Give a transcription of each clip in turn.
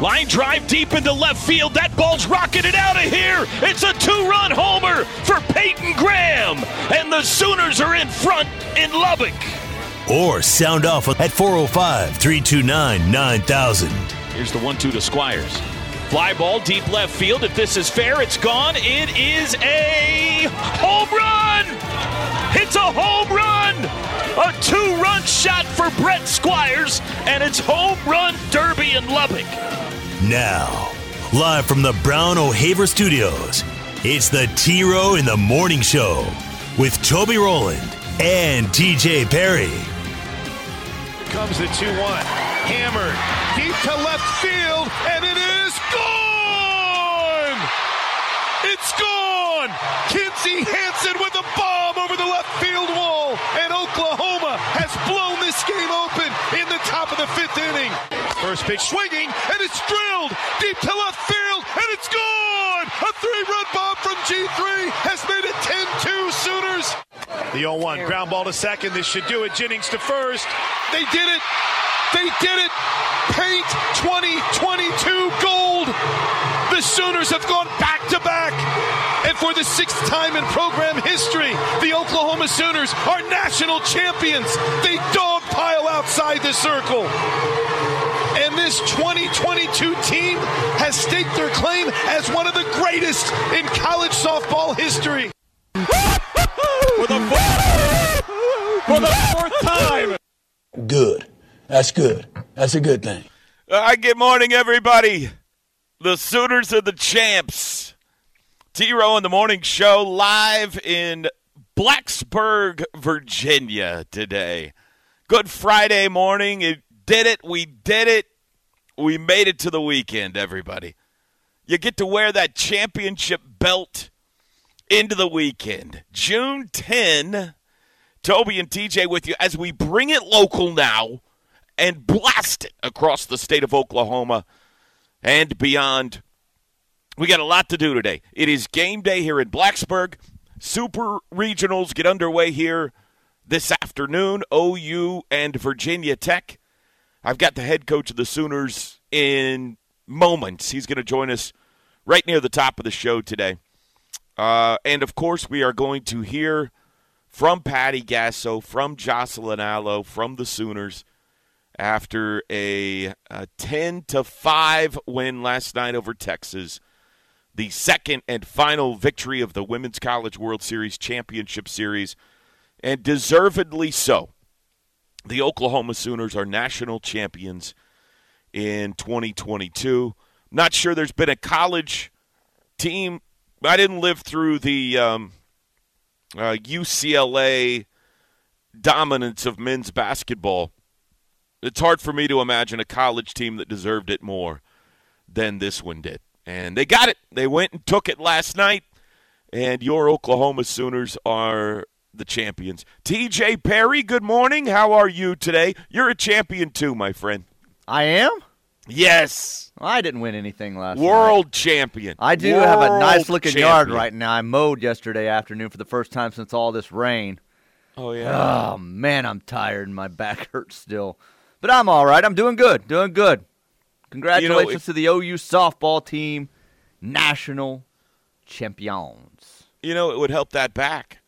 Line drive deep into left field. That ball's rocketed out of here. It's a two run homer for Peyton Graham. And the Sooners are in front in Lubbock. Or sound off at 405 329 9000. Here's the 1 2 to Squires. Fly ball deep left field. If this is fair, it's gone. It is a home run. It's a home run. A two run shot for Brett Squires, and it's home run derby in Lubbock. Now, live from the Brown O'Haver Studios, it's the T Row in the Morning Show with Toby Rowland and TJ Perry. Comes the 2 1. Hammered deep to left field, and it is gone! It's gone! Kinzie Hansen with a bomb over the left field wall, and Oklahoma has blown this game open in the top of the fifth inning. First pitch swinging, and it's drilled deep to left field, and it's gone! A three run bomb from G3 has made it 10 2 Sooners. The 0 1 ground ball to second. This should do it. Jennings to first. They did it. They did it. Paint 2022 gold. The Sooners have gone back to back. And for the sixth time in program history, the Oklahoma Sooners are national champions. They dogpile outside the circle. And this 2022 team has staked their claim as one of the greatest in college softball history. For the fourth, for the fourth time. Good. That's good. That's a good thing. All right, good morning, everybody. The Sooners are the champs. T Row in the Morning Show live in Blacksburg, Virginia today. Good Friday morning. It did it. We did it. We made it to the weekend, everybody. You get to wear that championship belt into the weekend. June 10, Toby and TJ with you as we bring it local now and blast it across the state of Oklahoma and beyond. We got a lot to do today. It is game day here in Blacksburg. Super regionals get underway here this afternoon. OU and Virginia Tech. I've got the head coach of the Sooners in moments. He's going to join us right near the top of the show today. Uh, and of course, we are going to hear from Patty Gasso, from Jocelyn Alo, from the Sooners after a, a 10 to 5 win last night over Texas. The second and final victory of the Women's College World Series Championship Series, and deservedly so. The Oklahoma Sooners are national champions in 2022. Not sure there's been a college team. I didn't live through the um, uh, UCLA dominance of men's basketball. It's hard for me to imagine a college team that deserved it more than this one did. And they got it. They went and took it last night. And your Oklahoma Sooners are the champions. TJ Perry, good morning. How are you today? You're a champion too, my friend. I am? Yes. I didn't win anything last World night. champion. I do World have a nice looking champion. yard right now. I mowed yesterday afternoon for the first time since all this rain. Oh, yeah. Oh man, I'm tired and my back hurts still. But I'm all right. I'm doing good. Doing good. Congratulations if- to the OU softball team, national champions. you know, it would help that back.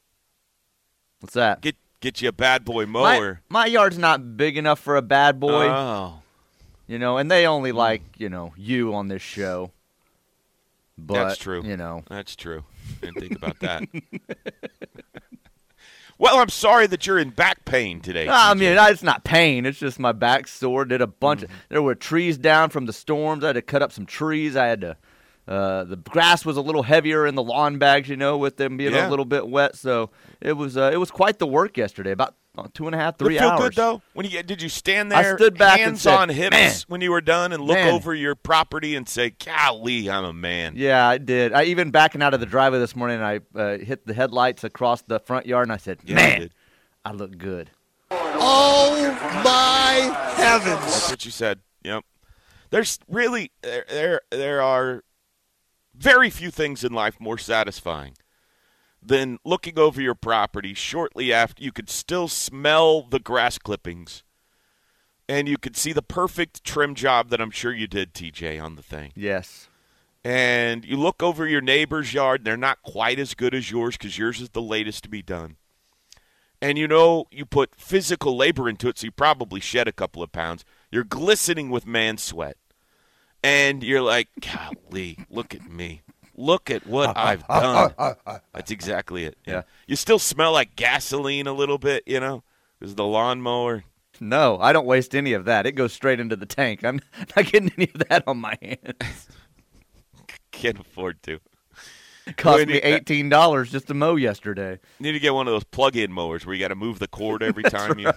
What's that? Get get you a bad boy my, mower. my yard's not big enough for a bad boy, Oh. you know, and they only like, you know, you on this show. But, That's true. You know, That's true. Didn't think about that. well, I'm sorry that you're in back pain today. I mean, it's not pain. It's just my back sore. Did a bunch. Of, mm. there were trees down from the storms. I had to cut up some trees. I had to. Uh, the grass was a little heavier in the lawn bags, you know, with them being Yeah. a little bit wet. So it was uh, it was quite the work yesterday. About uh, two and a half, Did three it feel hours. good though? When you did you stand there? I there, stood back and hands said, on hips "Man, when you were done, and look man." over your property and say, "Golly, I'm a man." Yeah, I did. I even backing out of the driveway this morning, I uh, hit the headlights across the front yard, and I said, Yeah, "Man, did. I look good." Oh my heavens! That's what you said. Yep. There's really there there, there are very few things in life more satisfying than looking over your property shortly after you could still smell the grass clippings and you could see the perfect trim job that I'm sure you did TJ on the thing. Yes. And you look over your neighbor's yard, they're not quite as good as yours cuz yours is the latest to be done. And you know you put physical labor into it so you probably shed a couple of pounds. You're glistening with man sweat. And you're like, golly, look at me. Look at what I've done. That's exactly it. Yeah. You still smell like gasoline a little bit, you know, because the lawnmower. No, I don't waste any of that. It goes straight into the tank. I'm not getting any of that on my hands. Can't afford to. It cost me eighteen dollars just to mow yesterday. Need to get one of those plug-in mowers where you got to move the cord every time you.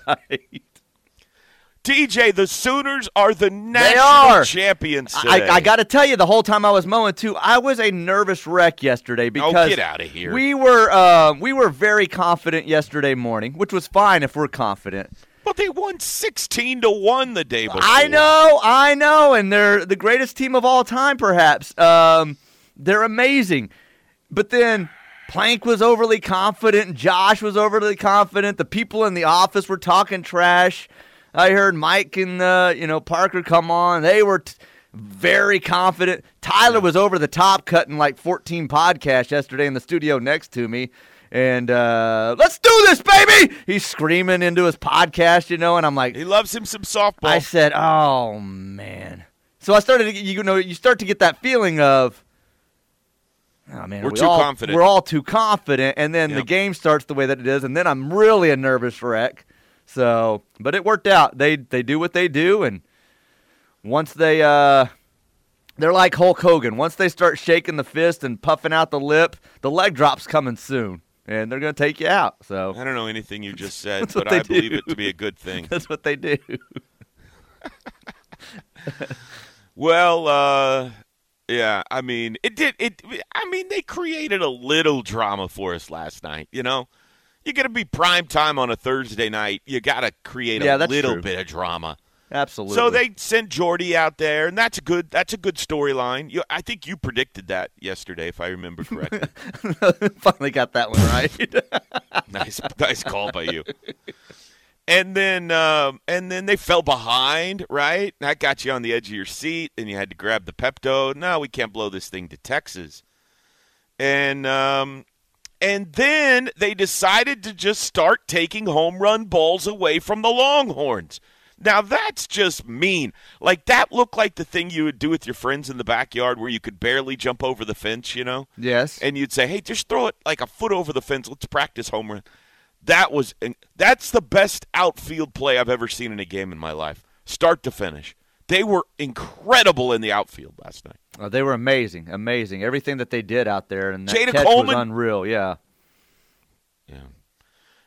TJ, the Sooners are the national are. champions I, today. I got to tell you, the whole time I was mowing too, I was a nervous wreck yesterday because Oh, get outta here. we were um, we were very confident yesterday morning, which was fine if we're confident. But they won sixteen to one the day before. I know, I know, and they're the greatest team of all time, perhaps. Um, they're amazing, but then Plank was overly confident, Josh was overly confident. The people in the office were talking trash. I heard Mike and uh, you know Parker come on; they were t- very confident. Tyler was over the top, cutting like 14 podcasts yesterday in the studio next to me. And uh, let's do this, baby! He's screaming into his podcast, you know, and I'm like, He loves him some softball. I said, "Oh man." So I started to get, you know you start to get that feeling of oh man, We're we too all- confident. We're all too confident and then the game starts the way that it is and then I'm really a nervous wreck. So, but it worked out. They they do what they do and once they uh they're like Hulk Hogan. Once they start shaking the fist and puffing out the lip, the leg drop's coming soon and they're going to take you out. So, I don't know anything you just said, but I they believe it to be a good thing. that's what they do. Well, uh, yeah, I mean, it did. It. I mean, they created a little drama for us last night. You know, you got to be prime time on a Thursday night. You got to create Yeah, a little true. bit of drama. Absolutely. So they sent Jordy out there, and that's a good. That's a good storyline. I think you predicted that yesterday, if I remember correctly. finally got that one right. nice, nice call by you. And then, um, and then they fell behind, right? That got you on the edge of your seat, and you had to grab the Pepto. No, we can't blow this thing to Texas. And um, and then they decided to just start taking home run balls away from the Longhorns. Now that's just mean. Like that looked like the thing you would do with your friends in the backyard, where you could barely jump over the fence, you know yes. and you'd say, "Hey, just throw it like a foot over the fence. Let's practice home run." That was that's the best outfield play I've ever seen in a game in my life, start to finish. They were incredible in the outfield last night. Oh, they were amazing, amazing. Everything that they did out there, and that Jayda catch Coleman- was unreal. Yeah, Yeah,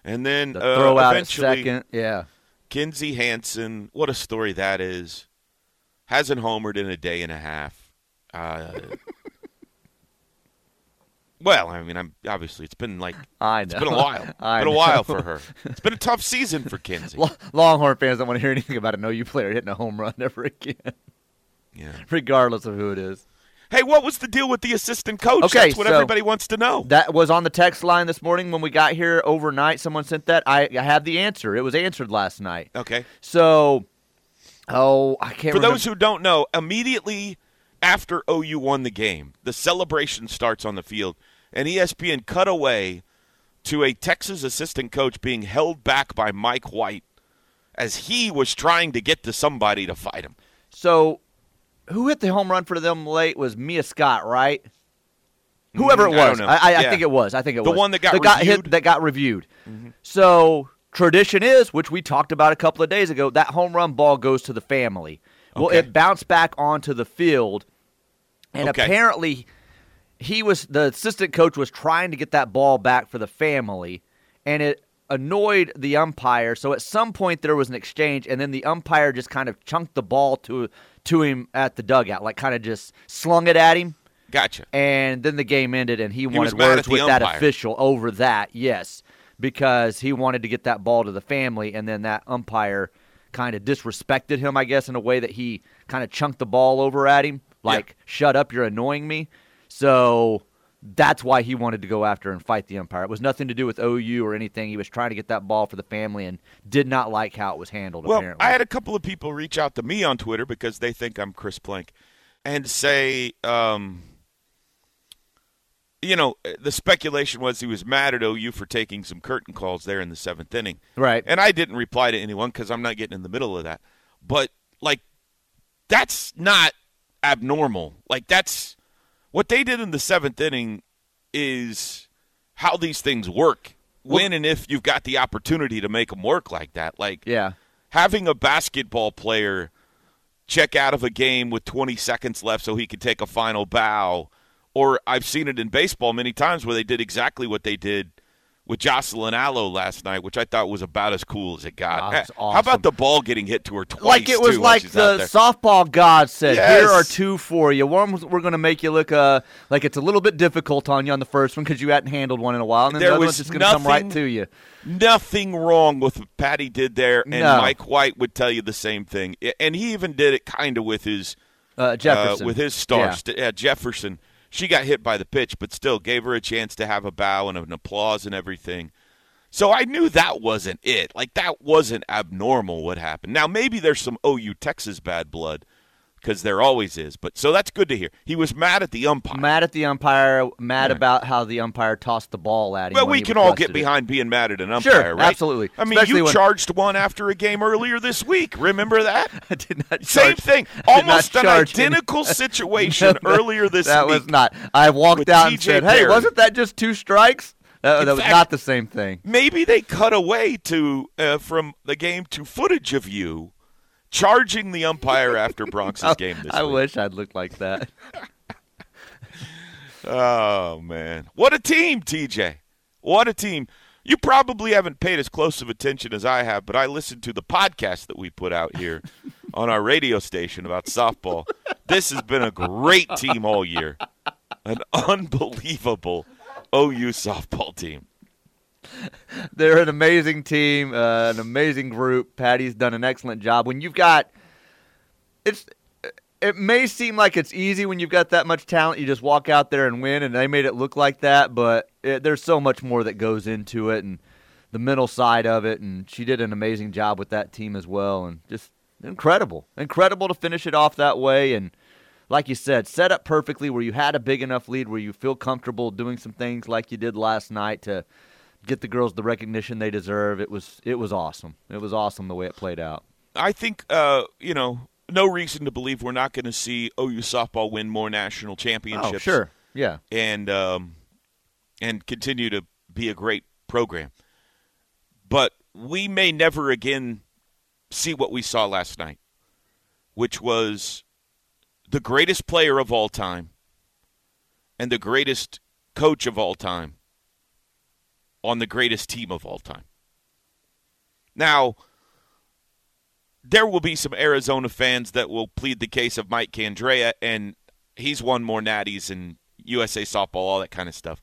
and then the uh, throw out at eventually, second. Yeah, Kinzie Hansen. What a story that is. Hasn't homered in a day and a half. Uh, well, I mean, I'm obviously it's been like I know. it's been a while. I been a while for her. It's been a tough season for Kinzie. Longhorn fans don't want to hear anything about a no you player hitting a home run ever again, Yeah. regardless of who it is. Hey, what was the deal with the assistant coach? Okay, That's what so- everybody wants to know. That was on the text line this morning when we got here overnight. Someone sent that. I, I had the answer. It was answered last night. Okay. So, oh, I can't. For remember. those who don't know, immediately after OU won the game, the celebration starts on the field, and ESPN cut away to a Texas assistant coach being held back by Mike White as he was trying to get to somebody to fight him. So, who hit the home run for them late was Mia Scott, right? Whoever it Mm, I don't was, know. I, I, I Yeah. think it was. I think it The was the one that got got hit. reviewed? Mm-hmm. That got reviewed. So tradition is, which we talked about a couple of days ago, that home run ball goes to the family. Well, Okay. it bounced back onto the field, and Okay. apparently, he was the assistant coach was trying to get that ball back for the family, and it annoyed the umpire. So at some point there was an exchange, and then the umpire just kind of chunked the ball to to him at the dugout, like kind of just slung it at him. Gotcha. And then the game ended, and he, was wanted words with that umpire. official over that. Yes, because he wanted to get that ball to the family, and then that umpire kind of disrespected him, I guess, in a way that he kind of chunked the ball over at him, like "Shut up, you're annoying me." So that's why he wanted to go after and fight the umpire. It was nothing to do with OU or anything. He was trying to get that ball for the family and did not like how it was handled. Well, apparently, I had a couple of people reach out to me on Twitter because they think I'm Chris Plank and say, um, you know, the speculation was he was mad at OU for taking some curtain calls there in the seventh inning. right. And I didn't reply to anyone because I'm not getting in the middle of that. But, like, that's not abnormal. Like, that's what they did in the seventh inning is how these things work. When and if you've got the opportunity to make them work like that. Like, yeah. having a basketball player check out of a game with 20 seconds left so he could take a final bow, or I've seen it in baseball many times where they did exactly what they did with Jocelyn Alo last night, which I thought was about as cool as it got. Oh, it's How about the ball getting hit to her twice? like it was too, like the softball god said, Yes. "Here are two for you. One, we're going to make you look uh, like it's a little bit difficult on you on the first one because you hadn't handled one in a while, and then There the other was one's just going to come right to you." Nothing wrong with what Patty did there, and No. Mike White would tell you the same thing. And he even did it kind of with his Uh, Jefferson Uh, with his stars. Yeah. Jefferson. She got hit by the pitch, but still gave her a chance to have a bow and an applause and everything. So I knew that wasn't it. Like that wasn't abnormal what happened. Now maybe there's some OU Texas bad blood because there always is. But so that's good to hear. He was mad at the umpire. Mad at the umpire, mad about how the umpire tossed the ball at him. Well, we can all get it. behind being mad at an umpire, Sure, right? absolutely. I mean, Especially you when- charged one after a game earlier this week. Remember that? I did not Same charge- thing. I did not Almost an charge any- identical situation No, earlier this that week. was not. I walked out and said, "Hey, Perry. wasn't that just two strikes?" That, that was fact- not the same thing. maybe they cut away to uh, from the game to footage of you charging the umpire after Bronx's oh, game this I week. wish I'd looked like that. Oh man, what a team, TJ! What a team! You probably haven't paid as close of attention as I have, but I listened to the podcast that we put out here on our radio station about softball. This has been a great team all year, an unbelievable OU softball team. They're an amazing team, uh, an amazing group. Patty's done an excellent job. When you've got, it's, it may seem like it's easy when you've got that much talent. You just walk out there and win, and they made it look like that. But it, there's so much more that goes into it, and the mental side of it. And she did an amazing job with that team as well, and just incredible, incredible to finish it off that way. And like you said, set up perfectly where you had a big enough lead where you feel comfortable doing some things like you did last night to get the girls the recognition they deserve. It was it was awesome. It was awesome the way it played out. I think uh, you know no reason to believe we're not going to see OU softball win more national championships. Oh, sure. Yeah. and um, and continue to be a great program. But we may never again see what we saw last night, which was the greatest player of all time and the greatest coach of all time on the greatest team of all time. Now, there will be some Arizona fans that will plead the case of Mike Candrea, and he's won more natties and USA softball, all that kind of stuff.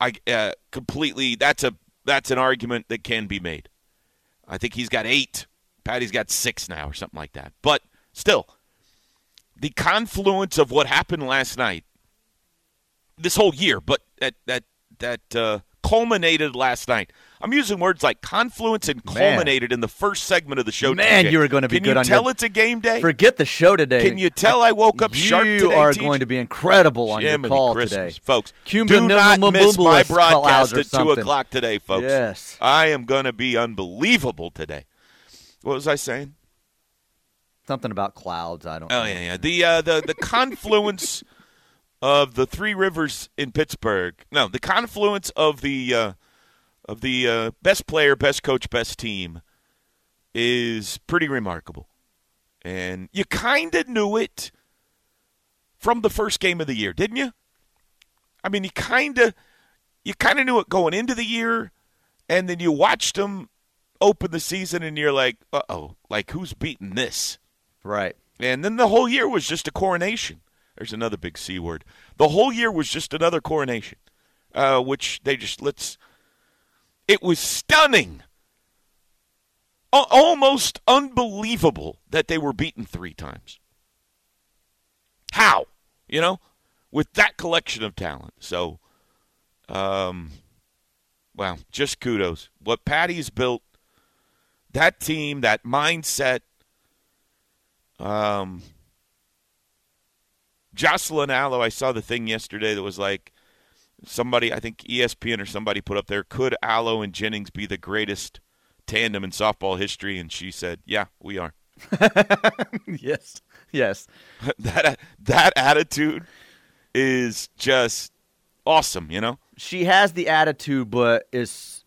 I uh, completely that's a that's an argument that can be made. I think he's got eight. Patty's got six now, or something like that. But still, the confluence of what happened last night, this whole year, but that that that uh, culminated last night. I'm using words like confluence and Man. culminated in the first segment of the show. Man, TJ. you were gonna be Can good you on tell your- it's a game day? Forget the show today. Can you tell I woke up you sharp today? You are going to be incredible on your call Christmas. today. folks. Cumulus do not miss my broadcast at two o'clock today, folks. Yes. I am going to be unbelievable today. What was I saying? Something about clouds. I don't. Know. Oh know. yeah, yeah. The uh, the the confluence of the three rivers in Pittsburgh. No, the confluence of the uh, of the uh, best player, best coach, best team is pretty remarkable. And you kind of knew it from the first game of the year, didn't you? I mean, you kind of you kind of knew it going into the year, And then you watched them open the season, and you're like, uh oh, like who's beating this? Right. And then the whole year was just a coronation. There's another big C word. The whole year was just another coronation, uh, which they just let's. It was stunning, Al- almost unbelievable that they were beaten three times. How? You know, with that collection of talent. So, um, wow, just kudos. What Patty's built, that team, that mindset. Um, Jocelyn Alo, I saw the thing yesterday that was like somebody, I think ESPN or somebody put up there, could Alo and Jennings be the greatest tandem in softball history? And she said, yeah, we are. yes. Yes. that that attitude is just awesome, you know? She has the attitude, but is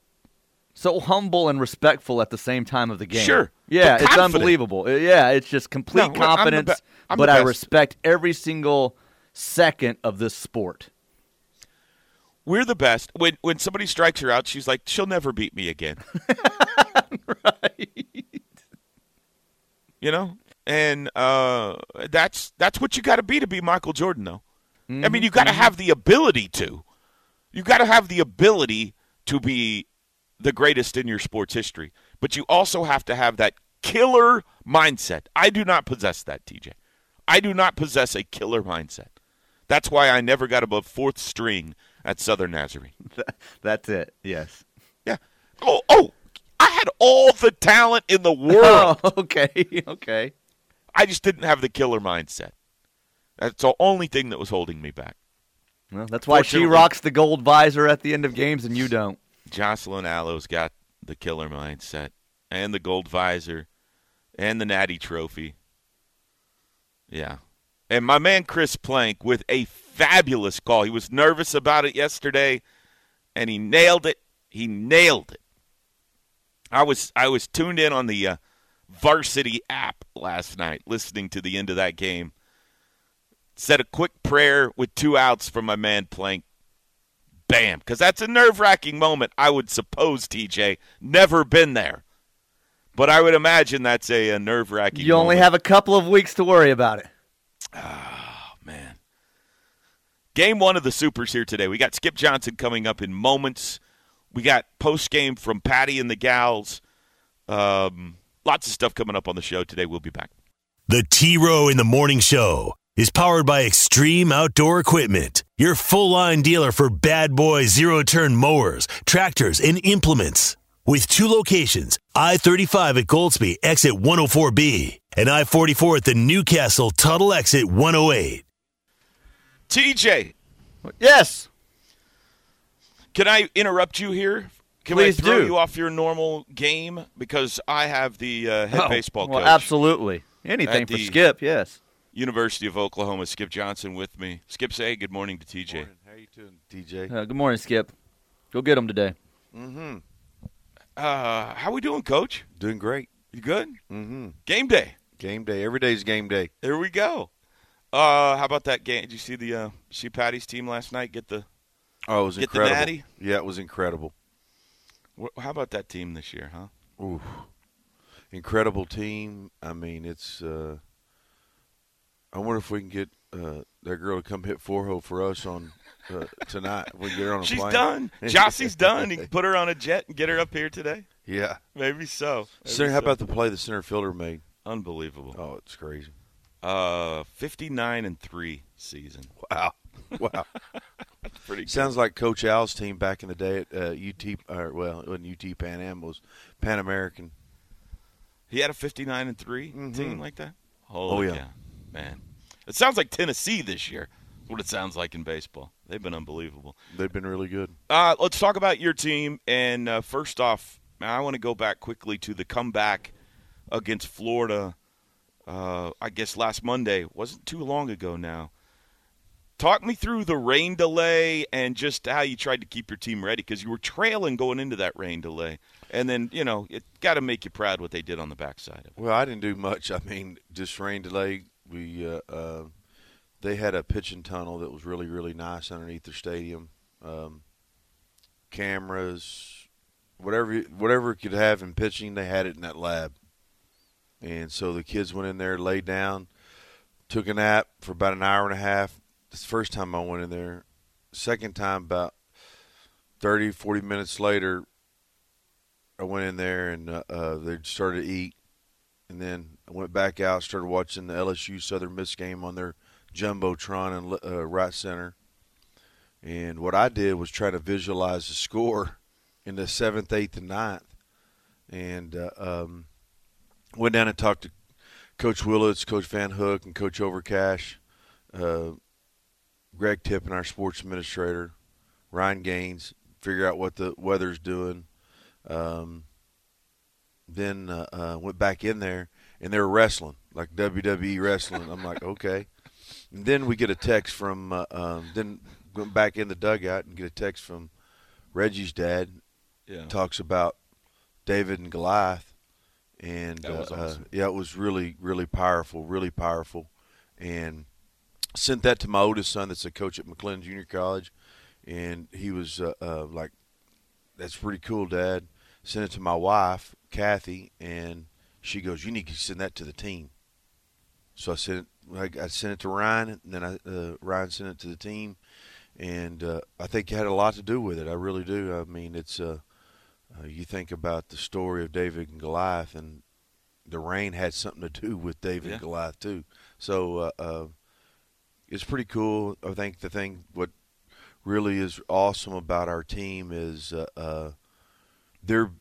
so humble and respectful at the same time of the game. Sure, Yeah, it's unbelievable. Uh, Yeah, it's just complete No, well, I'm the confidence, I'm but I respect every single second of this sport. We're the best. When when somebody strikes her out, she's like, she'll never beat me again. right. you know and uh, that's that's what you got to be to be michael jordan though i mean you got to have the ability to you got to have the ability to be the greatest in your sports history but you also have to have that killer mindset i do not possess that tj i do not possess a killer mindset that's why i never got above fourth string at southern nazarene That's it. Yes. yeah oh oh i had all the talent in the oh, world Oh, okay. Okay. I just didn't have the killer mindset. That's the only thing that was holding me back. Well, that's why she rocks the gold visor at the end of games and you don't. Jocelyn Alo's got the killer mindset and the gold visor and the natty trophy. Yeah. And my man Chris Plank with a fabulous call. He was nervous about it yesterday and he nailed it. He nailed it. I was I was tuned in on the uh, Varsity app last night listening to the end of that game. Said a quick prayer with two outs from my man Plank bam, because that's a nerve wracking moment. I would suppose, TJ, never been there, but I would imagine that's a, a nerve wracking. You only have a couple of weeks to worry about it. Oh, man. Game one of the Supers here today. We got Skip Johnson coming up in moments. We got post game from Patty and the gals. Um, lots of stuff coming up on the show today. We'll be back. The T Row in the Morning Show is powered by Extreme Outdoor Equipment, your full line dealer for bad boy zero turn mowers, tractors, and implements. With two locations I 35 at Goldsby, exit 104B, and I 44 at the Newcastle Tuttle exit 108. TJ, Yes. can I interrupt you here? Can Please I throw do. you off your normal game because I have the uh, head Oh, baseball well, coach, absolutely. Anything for the- Skip, yes. University of Oklahoma, Skip Johnson, with me. Skip, say good morning to TJ. Morning. How you doing, DJ? Uh, good morning, Skip. Go get him today. Mm-hmm. Uh, how we doing, Coach? Doing great. You good? Mm-hmm. Game day. Game day. Every day's game day. There we go. Uh, how about that game? Did you see the uh, see Patty's team last night get the? Oh, it was Get the incredible. natty? Yeah, it was incredible. How about that team this year, huh? Ooh, incredible team. I mean, it's. Uh, I wonder if we can get uh, that girl to come hit four hole for us on uh, tonight. We get her on a She's plane. done. Jossie's done. You can put her on a jet and get her up here today. Yeah. Maybe so. Maybe Center, how so. about the play the center fielder made? unbelievable? Oh, it's crazy. Uh, fifty-nine and three season. Wow. Wow. That's Pretty. Good. Sounds like Coach Al's team back in the day at uh, UT, or well, it wasn't UT Pan Am, was Pan American. He had a fifty-nine and 3 Mhm. team like that. Oh, yeah. cow, man. It sounds like Tennessee this year. What it sounds like in baseball. They've been unbelievable. They've been really good. Uh, let's talk about your team. And uh, first off, I want to go back quickly to the comeback against Florida. Uh, I guess last Monday wasn't too long ago now. Talk me through the rain delay and just how you tried to keep your team ready because you were trailing going into that rain delay, and then you know it got to make you proud what they did on the backside of it. Well, I didn't do much. I mean, just rain delay. We uh, uh, they had a pitching tunnel that was really really nice underneath their stadium. Um, cameras, whatever whatever it could have in pitching, they had it in that lab. And so the kids went in there, laid down, took a nap for about an hour and a half. This first time I went in there. Second time, about 30, 40 minutes later, I went in there and uh, uh, they started to eat. And then I went back out, started watching the LSU Southern Miss game on their Jumbotron and uh, right center. And what I did was try to visualize the score in the seventh, eighth, and ninth. And uh, um, went down and talked to Coach Willits, Coach Van Hook, and Coach Overcash, uh, Greg Tippin, our sports administrator, Ryan Gaines, figure out what the weather's doing. Um, then uh, uh, went back in there, and they were wrestling, like WWE wrestling. I'm like, okay. And then we get a text from, uh, um, then going back in the dugout and get a text from Reggie's dad. Yeah. Talks about David and Goliath and was uh, awesome. uh, yeah, it was really, really powerful, really powerful, and sent that to my oldest son, that's a coach at McLean Junior College, and he was uh, uh, like, "That's pretty cool, Dad." Sent it to my wife, Kathy, and she goes, "You need to send that to the team." So I sent it. I, I sent it to Ryan, and then I, uh, Ryan sent it to the team, and uh, I think it had a lot to do with it. I really do. I mean, it's uh, uh, you think about the story of David and Goliath, and the rain had something to do with David Yeah. and Goliath too. So uh, uh, it's pretty cool. I think the thing what really is awesome about our team is uh, uh, they're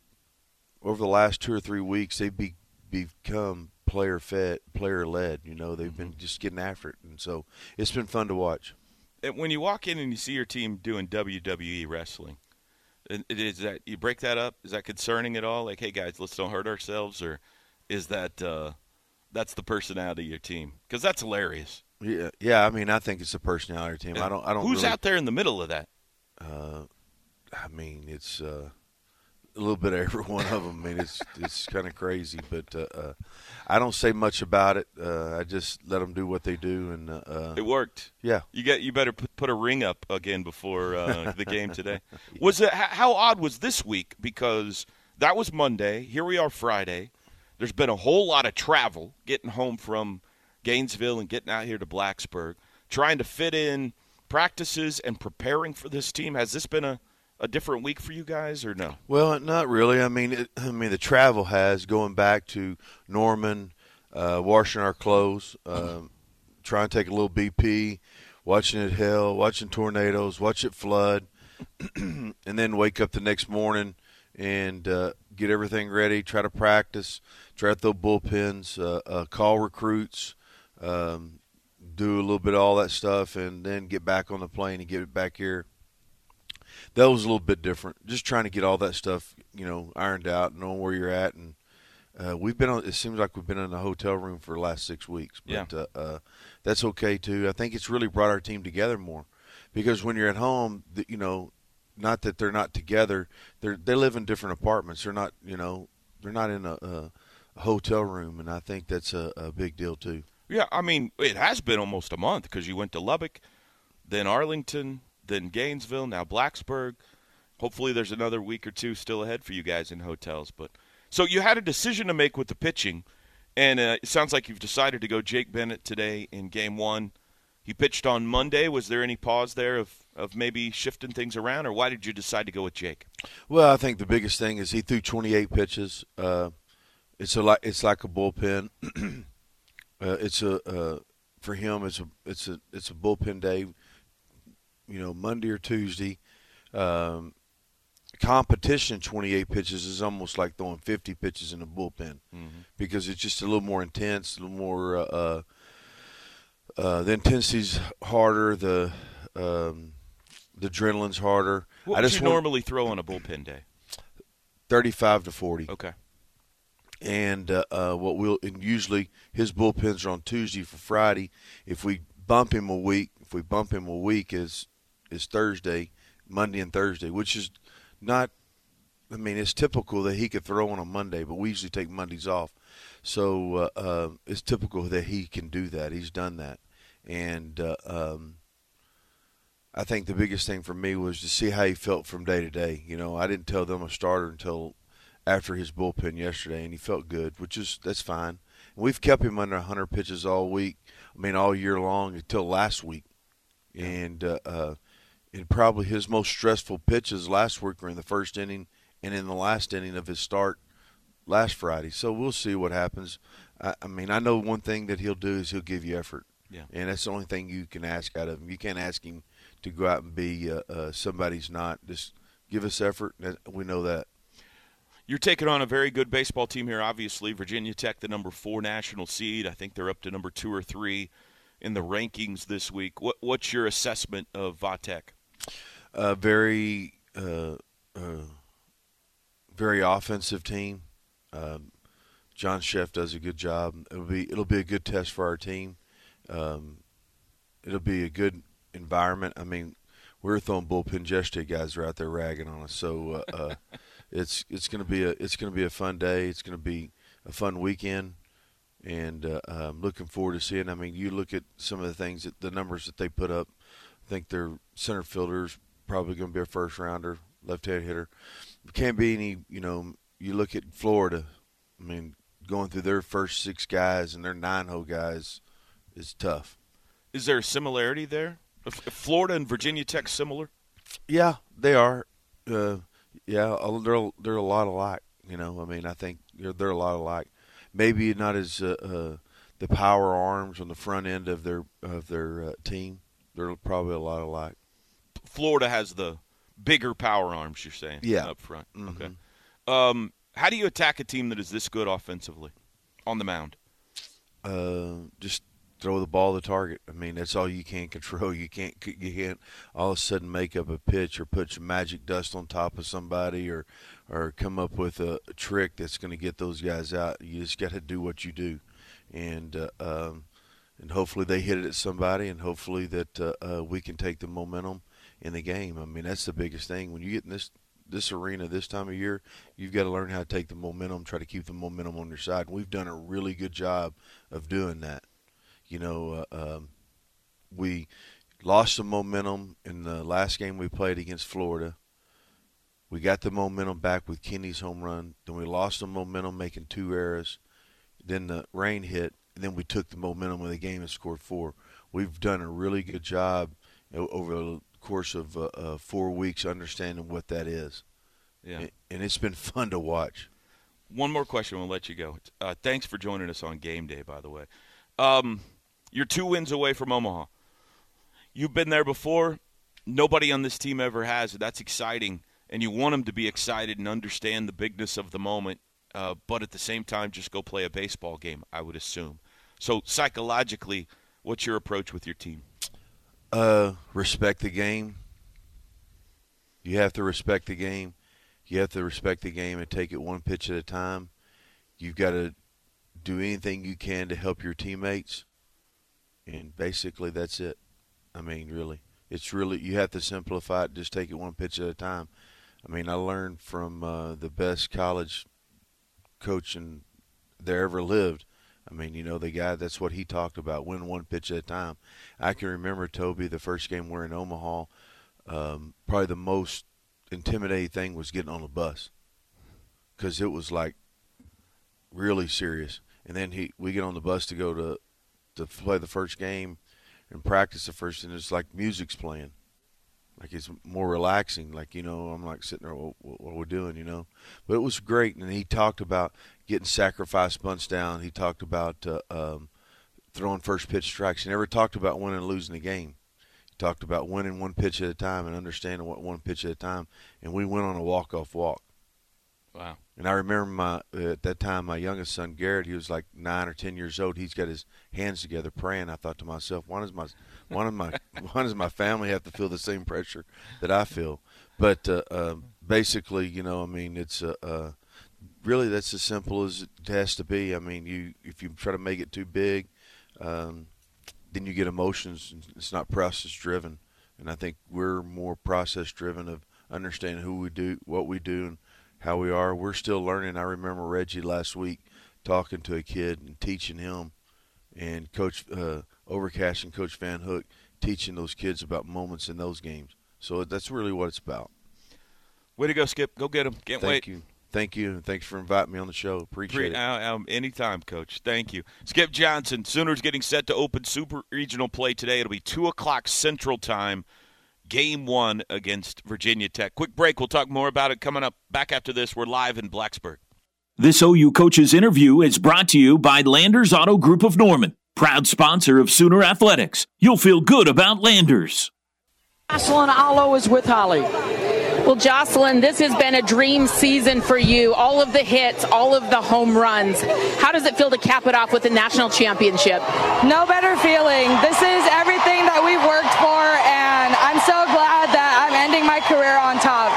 over the last two or three weeks they've be, become player fed, player led. You know, they've been just getting after it, and so it's been fun to watch. And when you walk in and you see your team doing WWE wrestling, is that you break that up? Is that concerning at all? Like, hey guys, let's don't hurt ourselves, or is that uh, that's the personality of your team? Because that's hilarious. Yeah, yeah. I mean, I think it's a personality of your team. I don't. I don't. Who's really, out there in the middle of that? Uh, I mean, it's uh, a little bit of every one of them. I mean, it's it's kind of crazy, but uh, uh, I don't say much about it. Uh, I just let them do what they do, and uh, uh, It worked. yeah. You get you better put, a ring up again before uh, the game today. Was it how odd was this week? Because that was Monday. Here we are Friday. There's been a whole lot of travel getting home from Gainesville and getting out here to Blacksburg, trying to fit in practices and preparing for this team. Has this been a, a different week for you guys or no? Well, not really. I mean, it, I mean, the travel has going back to Norman, uh, washing our clothes, um, trying to take a little BP, watching it hail, watching tornadoes, watch it flood, and then wake up the next morning and uh, get everything ready. Try to practice, try to throw bullpens, uh, uh, call recruits, um, do a little bit of all that stuff, and then get back on the plane and get it back here that was a little bit different. Just trying to get all that stuff, you know, ironed out, knowing where you're at, and uh, we've been on. It seems like we've been in a hotel room for the last six weeks, but uh, uh, that's okay too. I think it's really brought our team together more because when you're at home, the, you know, not that they're not together, they they live in different apartments. They're not, you know, they're not in a, a, a hotel room, and I think that's a, a big deal too. Yeah, I mean, it has been almost a month because you went to Lubbock, then Arlington, then Gainesville, now Blacksburg. Hopefully, there's another week or two still ahead for you guys in hotels. But so you had a decision to make with the pitching, and uh, it sounds like you've decided to go Jake Bennett today in Game One. He pitched on Monday. Was there any pause there of of maybe shifting things around, or why did you decide to go with Jake? Well, I think the biggest thing is he threw 28 pitches. Uh, it's a like it's like a bullpen. uh, it's a uh, for him. It's a it's a it's a bullpen day. You know, Monday or Tuesday. Um, competition 28 pitches is almost like throwing 50 pitches in a bullpen because it's just a little more intense, a little more. Uh, uh, uh, the intensity's harder. The um, the adrenaline's harder. What I just you want normally throw on a bullpen day? 35 to 40. Okay. and uh, uh, what we'll and usually his bullpens are on Tuesday for Friday. If we bump him a week, if we bump him a week is is Thursday, Monday and Thursday, which is not. I mean, it's typical that he could throw on a Monday, but we usually take Mondays off. So uh, uh, it's typical that he can do that. He's done that, and uh, um, I think the biggest thing for me was to see how he felt from day to day. You know, I didn't tell them a starter until after his bullpen yesterday, and he felt good, which is that's fine. We've kept him under 100 pitches all week. I mean, all year long until last week, and uh, uh, and probably his most stressful pitches last week were in the first inning and in the last inning of his start last Friday. So we'll see what happens. I, I mean, I know one thing that he'll do is he'll give you effort. Yeah. And that's the only thing you can ask out of him. You can't ask him to go out and be uh, uh, somebody's not. Just give us effort. We know that. You're taking on a very good baseball team here, obviously. Virginia Tech, the number four national seed. I think they're up to number two or three in the rankings this week. What, what's your assessment of Vatek? A very, uh, uh, very offensive team. Um, John Szefc does a good job. It'll be it'll be a good test for our team. Um, it'll be a good environment. I mean, we're throwing bullpen yesterday. Guys are out there ragging on us, so uh, uh, it's it's going to be a it's going to be a fun day. It's going to be a fun weekend, and uh, I'm looking forward to seeing. I mean, you look at some of the things that the numbers that they put up. I think their center fielder's probably going to be a first rounder, left-handed hitter. Can't be any. You know, you look at Florida. I mean, going through their first six guys and their nine-hole guys is tough. Is there a similarity there? Florida and Virginia Tech similar? Yeah, they are. Uh, yeah, they're they're a lot alike. You know, I mean, I think they're they're a lot alike. Maybe not as uh, uh, the power arms on the front end of their of their uh, team. They're probably a lot alike. Florida has the bigger power arms. You're saying, yeah, up front. Mm-hmm. Okay. Um, how do you attack a team that is this good offensively on the mound? Uh, just throw the ball to the target. I mean, that's all you can control. You can't you can't all of a sudden make up a pitch or put some magic dust on top of somebody or or come up with a, a trick that's going to get those guys out. You just got to do what you do, and uh, um, and hopefully they hit it at somebody, and hopefully that uh, uh, we can take the momentum in the game. I mean, that's the biggest thing when you get in this this arena this time of year, you've got to learn how to take the momentum, try to keep the momentum on your side. And we've done a really good job of doing that. You know, uh, um, we lost some momentum in the last game we played against Florida. We got the momentum back with Kenny's home run. Then we lost the momentum making two errors. Then the rain hit, and then we took the momentum of the game and scored four. We've done a really good job over the course of uh, uh, four weeks understanding what that is. Yeah. And it's been fun to watch. One more question, we'll let you go. Uh, thanks for joining us on game day, by the way. Um, you're two wins away from Omaha. You've been there before. Nobody on this team ever has. That's exciting, and you want them to be excited and understand the bigness of the moment. Uh, but at the same time, just go play a baseball game. I would assume. So psychologically, what's your approach with your team? Uh, respect the game. You have to respect the game. You have to respect the game and take it one pitch at a time. You've got to do anything you can to help your teammates and basically that's it. I mean, really, it's really you have to simplify it. Just take it one pitch at a time. I mean, I learned from uh, the best college coach and there ever lived. I mean, you know, the guy that's what he talked about, win one pitch at a time. I can remember Toby the first game we're in Omaha. Um, probably the most intimidating thing was getting on the bus because it was like really serious. And then he we get on the bus to go to to play the first game and practice the first, and it's like music's playing. Like it's more relaxing. Like you know, I'm like sitting there, what, what, are we doing? You know, but it was great. And he talked about getting sacrifice bunts down. He talked about uh, um, throwing first pitch strikes. He never talked about winning and losing the game. He talked about winning one pitch at a time and understanding what one pitch at a time. And we went on a walk off walk. Wow. And I remember my at that time my youngest son Garrett, he was like nine or ten years old. He's got his hands together praying. I thought to myself, why does my why does my why does my family have to feel the same pressure that I feel? But uh, uh, basically, you know, I mean, it's uh, uh, really that's as simple as it has to be. I mean, you if you try to make it too big, um, then you get emotions. It's not process driven, and I think we're more process driven of understanding who we do, what we do, and how we are. We're still learning. I remember Reggie last week talking to a kid and teaching him, and Coach uh, Overcash and Coach Van Hook teaching those kids about moments in those games. So that's really what it's about. Way to go, Skip. Go get him. Can't Thank wait. you. Thank you, and thanks for inviting me on the show. Appreciate Pre- it. um, anytime, Coach. Thank you. Skip Johnson. Sooners getting set to open Super Regional play today. It'll be 2 o'clock Central Time, game one against Virginia Tech. Quick break. We'll talk more about it coming up back after this. We're live in Blacksburg. This OU Coaches interview is brought to you by Landers Auto Group of Norman, proud sponsor of Sooner Athletics. You'll feel good about Landers. Jocelyn Alo is with Holly. Well, Jocelyn, this has been a dream season for you. All of the hits, all of the home runs. How does it feel to cap it off with the national championship? No better feeling. This is everything that we've worked for, and I'm so glad that I'm ending my career on top.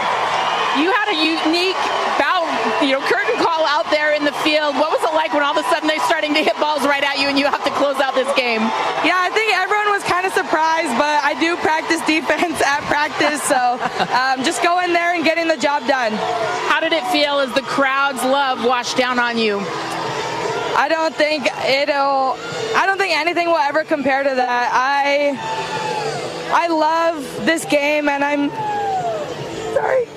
You had a unique bow, you know, curtain call out there in the field. What was it like when all of a sudden they're starting to hit balls right at you and you have to close out this game? Yeah, I think everyone was kind of surprised, but I do practice defense at practice, so um, just go in there and getting the job done. How did it feel as the crowd's love washed down on you? I don't think it'll. I don't think anything will ever compare to that. I I love this game, and I'm sorry.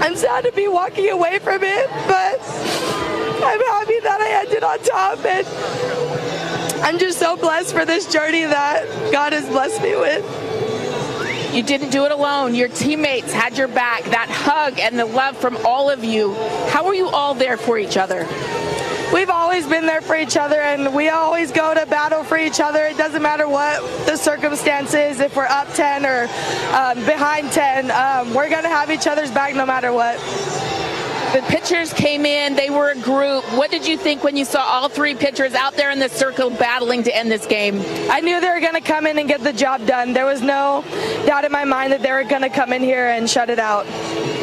I'm sad to be walking away from it, but I'm happy that I ended on top, and I'm just so blessed for this journey that God has blessed me with. You didn't do it alone. Your teammates had your back. That hug and the love from all of you. How were you all there for each other? We've always been there for each other, and we always go to battle for each other. It doesn't matter what the circumstances, if we're up 10 or um, behind 10, um, we're going to have each other's back no matter what. The pitchers came in, they were a group. What did you think when you saw all three pitchers out there in the circle battling to end this game? I knew they were going to come in and get the job done. There was no doubt in my mind that they were going to come in here and shut it out.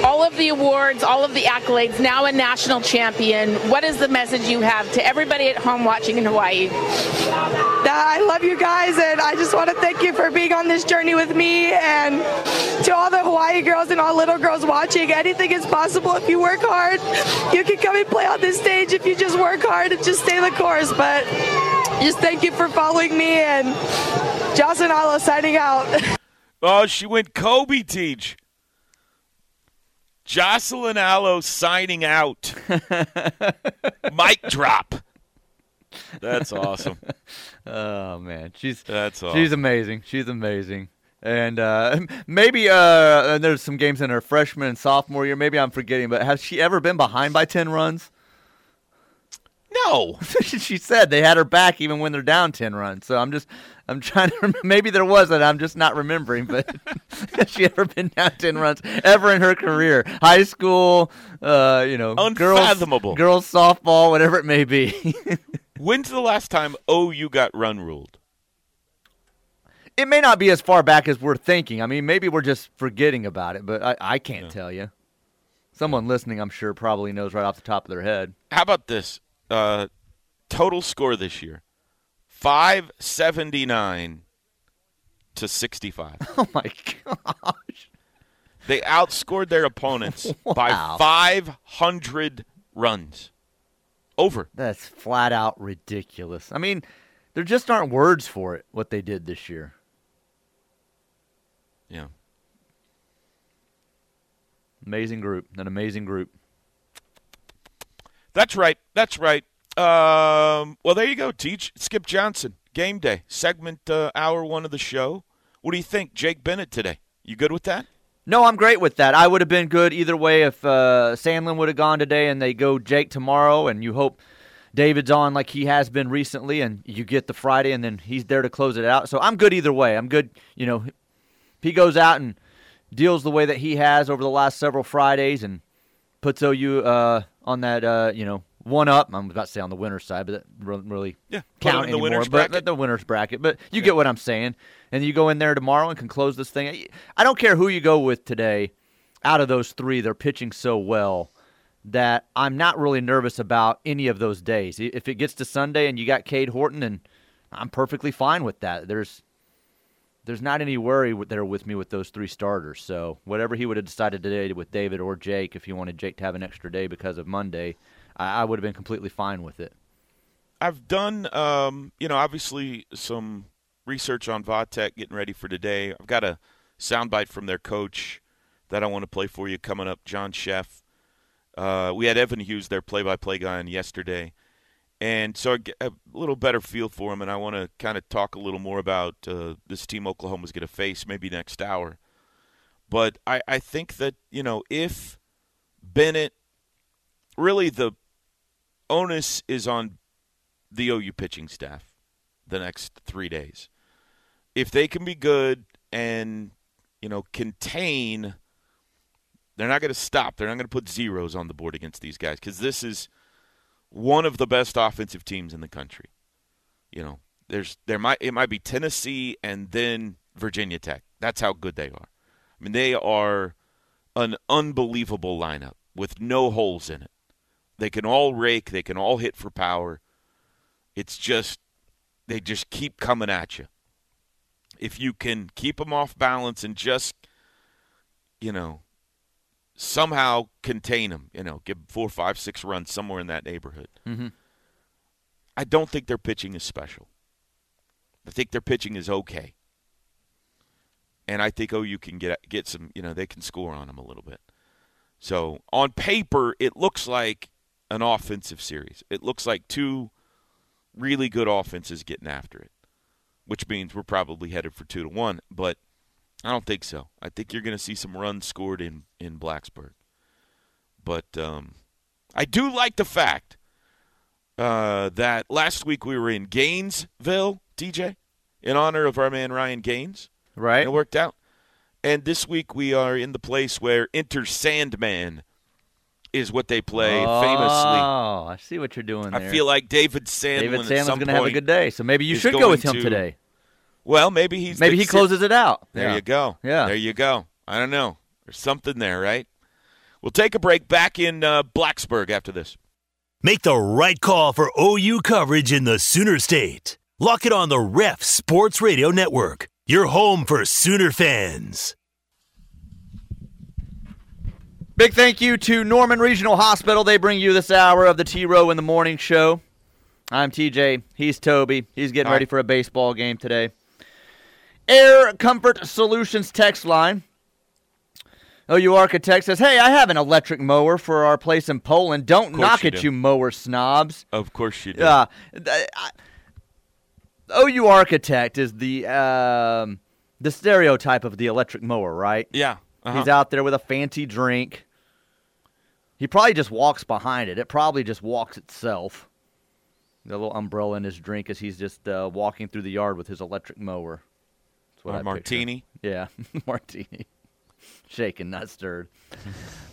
All of the awards, all of the accolades, now a national champion. What is the message you have to everybody at home watching in Hawaii? I love you guys, and I just want to thank you for being on this journey with me. And to all the Hawaii girls and all little girls watching, anything is possible if you work hard. You can come and play on this stage if you just work hard and just stay the course. But just thank you for following me, and Jocelyn Alo signing out. Oh, she went Kobe Teach. Jocelyn Alo signing out. Mic drop. That's awesome. Oh man, she's That's awesome. she's amazing. She's amazing. And uh, maybe uh, and there's some games in her freshman and sophomore year. Maybe I'm forgetting, but has she ever been behind by ten runs? No. she said they had her back even when they're down ten runs. So I'm just I'm trying to remember. maybe there was that I'm just not remembering. But has she ever been down ten runs ever in her career? High school, uh, you know, Unfathomable. girls, girls softball, whatever it may be. When's the last time OU got run ruled? it may not be as far back as we're thinking. I mean, maybe we're just forgetting about it, but I, I can't tell you. Someone listening, I'm sure, probably knows right off the top of their head. How about this? Uh, total score this year 579 to 65. Oh my gosh! They outscored their opponents by 500 runs. Over. That's flat out ridiculous. I mean, there just aren't words for it. What they did this year. Yeah. Amazing group. An amazing group. That's right. That's right. Um, well, there you go. Teach Skip Johnson. Game day segment, uh, hour one of the show. What do you think, Jake Bennett today? You good with that? No, I'm great with that. I would have been good either way if uh, Sandlin would have gone today and they go Jake tomorrow, and you hope David's on like he has been recently, and you get the Friday, and then he's there to close it out. So I'm good either way. I'm good. You know, he goes out and deals the way that he has over the last several Fridays and puts OU uh, on that, uh, you know, one up. I'm about to say on the winner's side, but that really Yeah, count in the anymore. winner's but bracket. the winner's bracket. But you get what I'm saying. And you go in there tomorrow and can close this thing. I don't care who you go with today. Out of those three, they're pitching so well that I'm not really nervous about any of those days. If it gets to Sunday and you got Cade Horton, and I'm perfectly fine with that. There's there's not any worry there with me with those three starters. So whatever he would have decided today with David or Jake, if he wanted Jake to have an extra day because of Monday, I, I would have been completely fine with it. I've done, um, you know, obviously some research on Vatech, getting ready for today. I've got a soundbite from their coach that I want to play for you coming up, John Szefc. Uh, we had Evan Hughes, their play-by-play guy, on yesterday, and so I get a little better feel for him. And I want to kind of talk a little more about uh, this team Oklahoma's going to face maybe next hour. But I, I think that you know if Bennett, really the onus is on the OU pitching staff the next three days. If they can be good and you know contain they're not going to stop. They're not going to put zeros on the board against these guys because this is one of the best offensive teams in the country. You know, there's there might it might be Tennessee and then Virginia Tech. That's how good they are. I mean, they are an unbelievable lineup with no holes in it. They can all rake. They can all hit for power. It's just they just keep coming at you. If you can keep them off balance and just, you know, somehow contain them, you know, give four, five, six runs somewhere in that neighborhood. Mm-hmm. I don't think their pitching is special. I think their pitching is okay. And I think OU can get get some, you know, they can score on them a little bit. So on paper, it looks like an offensive series. It looks like two really good offenses getting after it, which means we're probably headed for two to one. But I don't think so. I think you're going to see some runs scored in in Blacksburg. But um, I do like the fact uh, that last week we were in Gainesville, DJ, in honor of our man Ryan Gaines. Right. It worked out. And this week we are in the place where Enter Sandman is what they play oh, famously. Oh, I see what you're doing there. I feel like David Sandlin. David at Sandlin's going to have a good day, so maybe you should go with him to- today. Well, maybe he's Maybe he closes it out. There Yeah. you go. Yeah. There you go. I don't know. There's something there, right? We'll take a break back in uh, Blacksburg after this. Make the right call for OU coverage in the Sooner State. Lock it on the Ref Sports Radio Network, your home for Sooner fans. Big thank you to Norman Regional Hospital. They bring you this hour of the T Row in the Morning Show. I'm TJ. He's Toby. He's getting Hi. ready for a baseball game today. Air Comfort Solutions text line. OU Architect says, Hey, I have an electric mower for our place in Poland. Don't knock you it, do. you mower snobs. Of course you do. Yeah. I- OU Architect is the um, the stereotype of the electric mower, right? Yeah. Uh-huh. He's out there with a fancy drink. He probably just walks behind it. It probably just walks itself. The little umbrella in his drink as he's just uh, walking through the yard with his electric mower. Martini. Yeah, martini. Shaken, not stirred.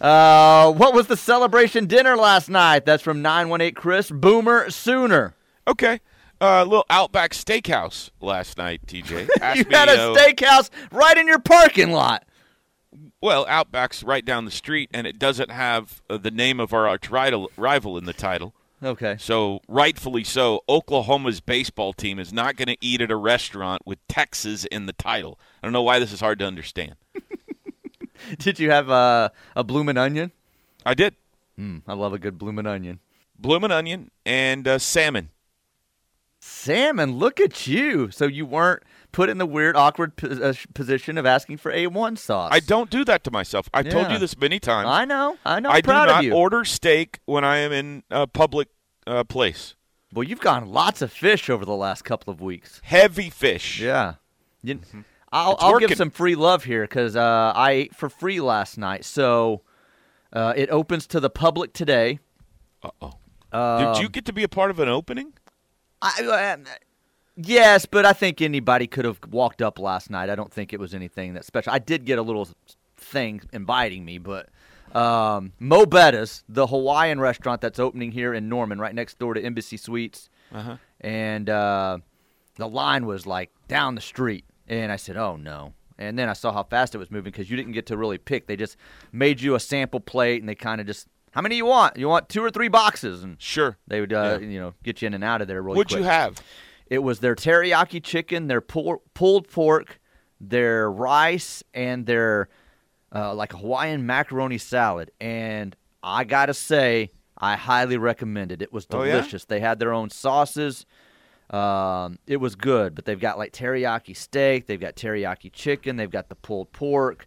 uh, what was the celebration dinner last night? That's from 918 Chris Boomer Sooner. Okay. A uh, little Outback Steakhouse last night, TJ. You me, had a uh, steakhouse right in your parking lot. Well, Outback's right down the street, and it doesn't have uh, the name of our arch rival in the title. Okay. So, rightfully so, Oklahoma's baseball team is not going to eat at a restaurant with Texas in the title. I don't know why this is hard to understand. Did you have uh, a bloomin' onion? I did. Mm, I love a good bloomin' onion. Bloomin' onion and uh, salmon. Salmon, look at you. So you weren't put in the weird, awkward uh, position of asking for A1 sauce. I don't do that to myself. I've told you this many times. I know. I know. I'm I do not of you. order steak when I am in a public uh, place. well, you've gotten lots of fish over the last couple of weeks. Heavy fish. Yeah. You, I'll, I'll give some free love here because uh, I ate for free last night. So uh, it opens to the public today. Uh-oh. Um, Did you get to be a part of an opening? I, uh, yes, but I think anybody could have walked up last night. I don't think it was anything that special. I did get a little thing inviting me, but um, Mo' Bettahs, the Hawaiian restaurant that's opening here in Norman, right next door to Embassy Suites, Uh-huh. and uh, the line was like down the street, and I said, "Oh no." And then I saw how fast it was moving because you didn't get to really pick. They just made you a sample plate, and they kind of just, how many you want? You want two or three boxes? And Sure. they would, uh, Yeah. you know, get you in and out of there really What'd quick. you have? It was their teriyaki chicken, their pull, pulled pork, their rice, and their uh, like Hawaiian macaroni salad. And I gotta say, I highly recommend it. It was Oh, yeah? delicious. They had their own sauces. Um, it was good, but they've got like teriyaki steak, they've got teriyaki chicken, they've got the pulled pork.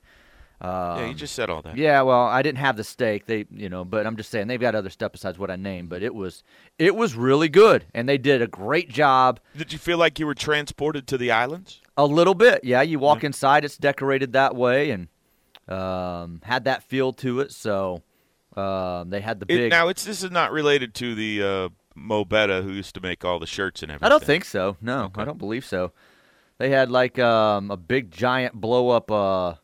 Um, yeah, you just said all that. yeah, well, I didn't have the steak. They, you know, but I'm just saying they've got other stuff besides what I named. But it was, it was really good, and they did a great job. Did you feel like you were transported to the islands? A little bit, yeah. You walk inside, it's decorated that way, and um, had that feel to it. So um, they had the It- big. now, it's this is not related to the uh, Mo Betta who used to make all the shirts and everything. I don't think so. No, I don't believe so. They had like um, a big giant blow up. Uh,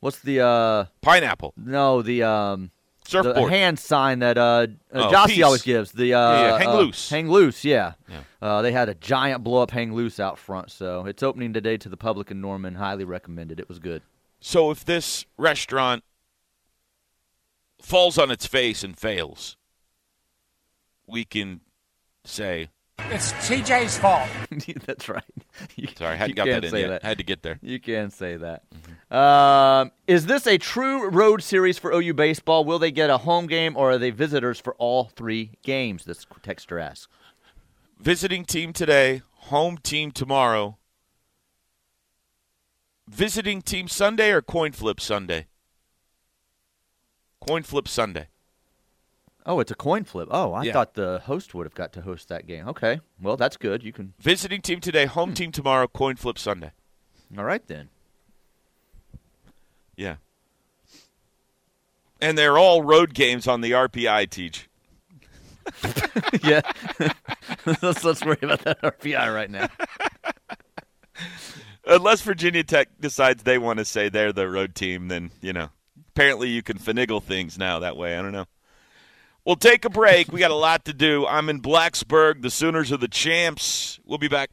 what's the uh, pineapple? No, the um, the Surfboard. hand sign that uh, uh Oh, Jossie peace. always gives. The uh, Yeah, yeah, hang uh, loose. Hang loose. Yeah. Yeah. Uh, they had a giant blow up hang loose out front. So it's opening today to the public in Norman. Highly recommended. It was good. So if this restaurant falls on its face and fails, we can say It's TJ's fault. That's right. You, Sorry, I hadn't you got can't that in say yet. that. Had to get there. You can't say that. Um, is this a true road series for OU baseball? Will they get a home game or are they visitors for all three games? This texter asks. Visiting team today, home team tomorrow. Visiting team Sunday or coin flip Sunday? Coin flip Sunday. Oh, it's a coin flip. Oh, I Yeah. thought the host would have got to host that game. Okay, well that's good. You can. Visiting team today, Hmm. home team tomorrow, coin flip Sunday. All right then. Yeah. And they're all road games on the RPI, Teach. yeah. let's let's worry about that RPI right now. Unless Virginia Tech decides they want to say they're the road team, then, you know, apparently you can finagle things now that way. I don't know. We'll take a break. We got a lot to do. I'm in Blacksburg. The Sooners are the champs. We'll be back.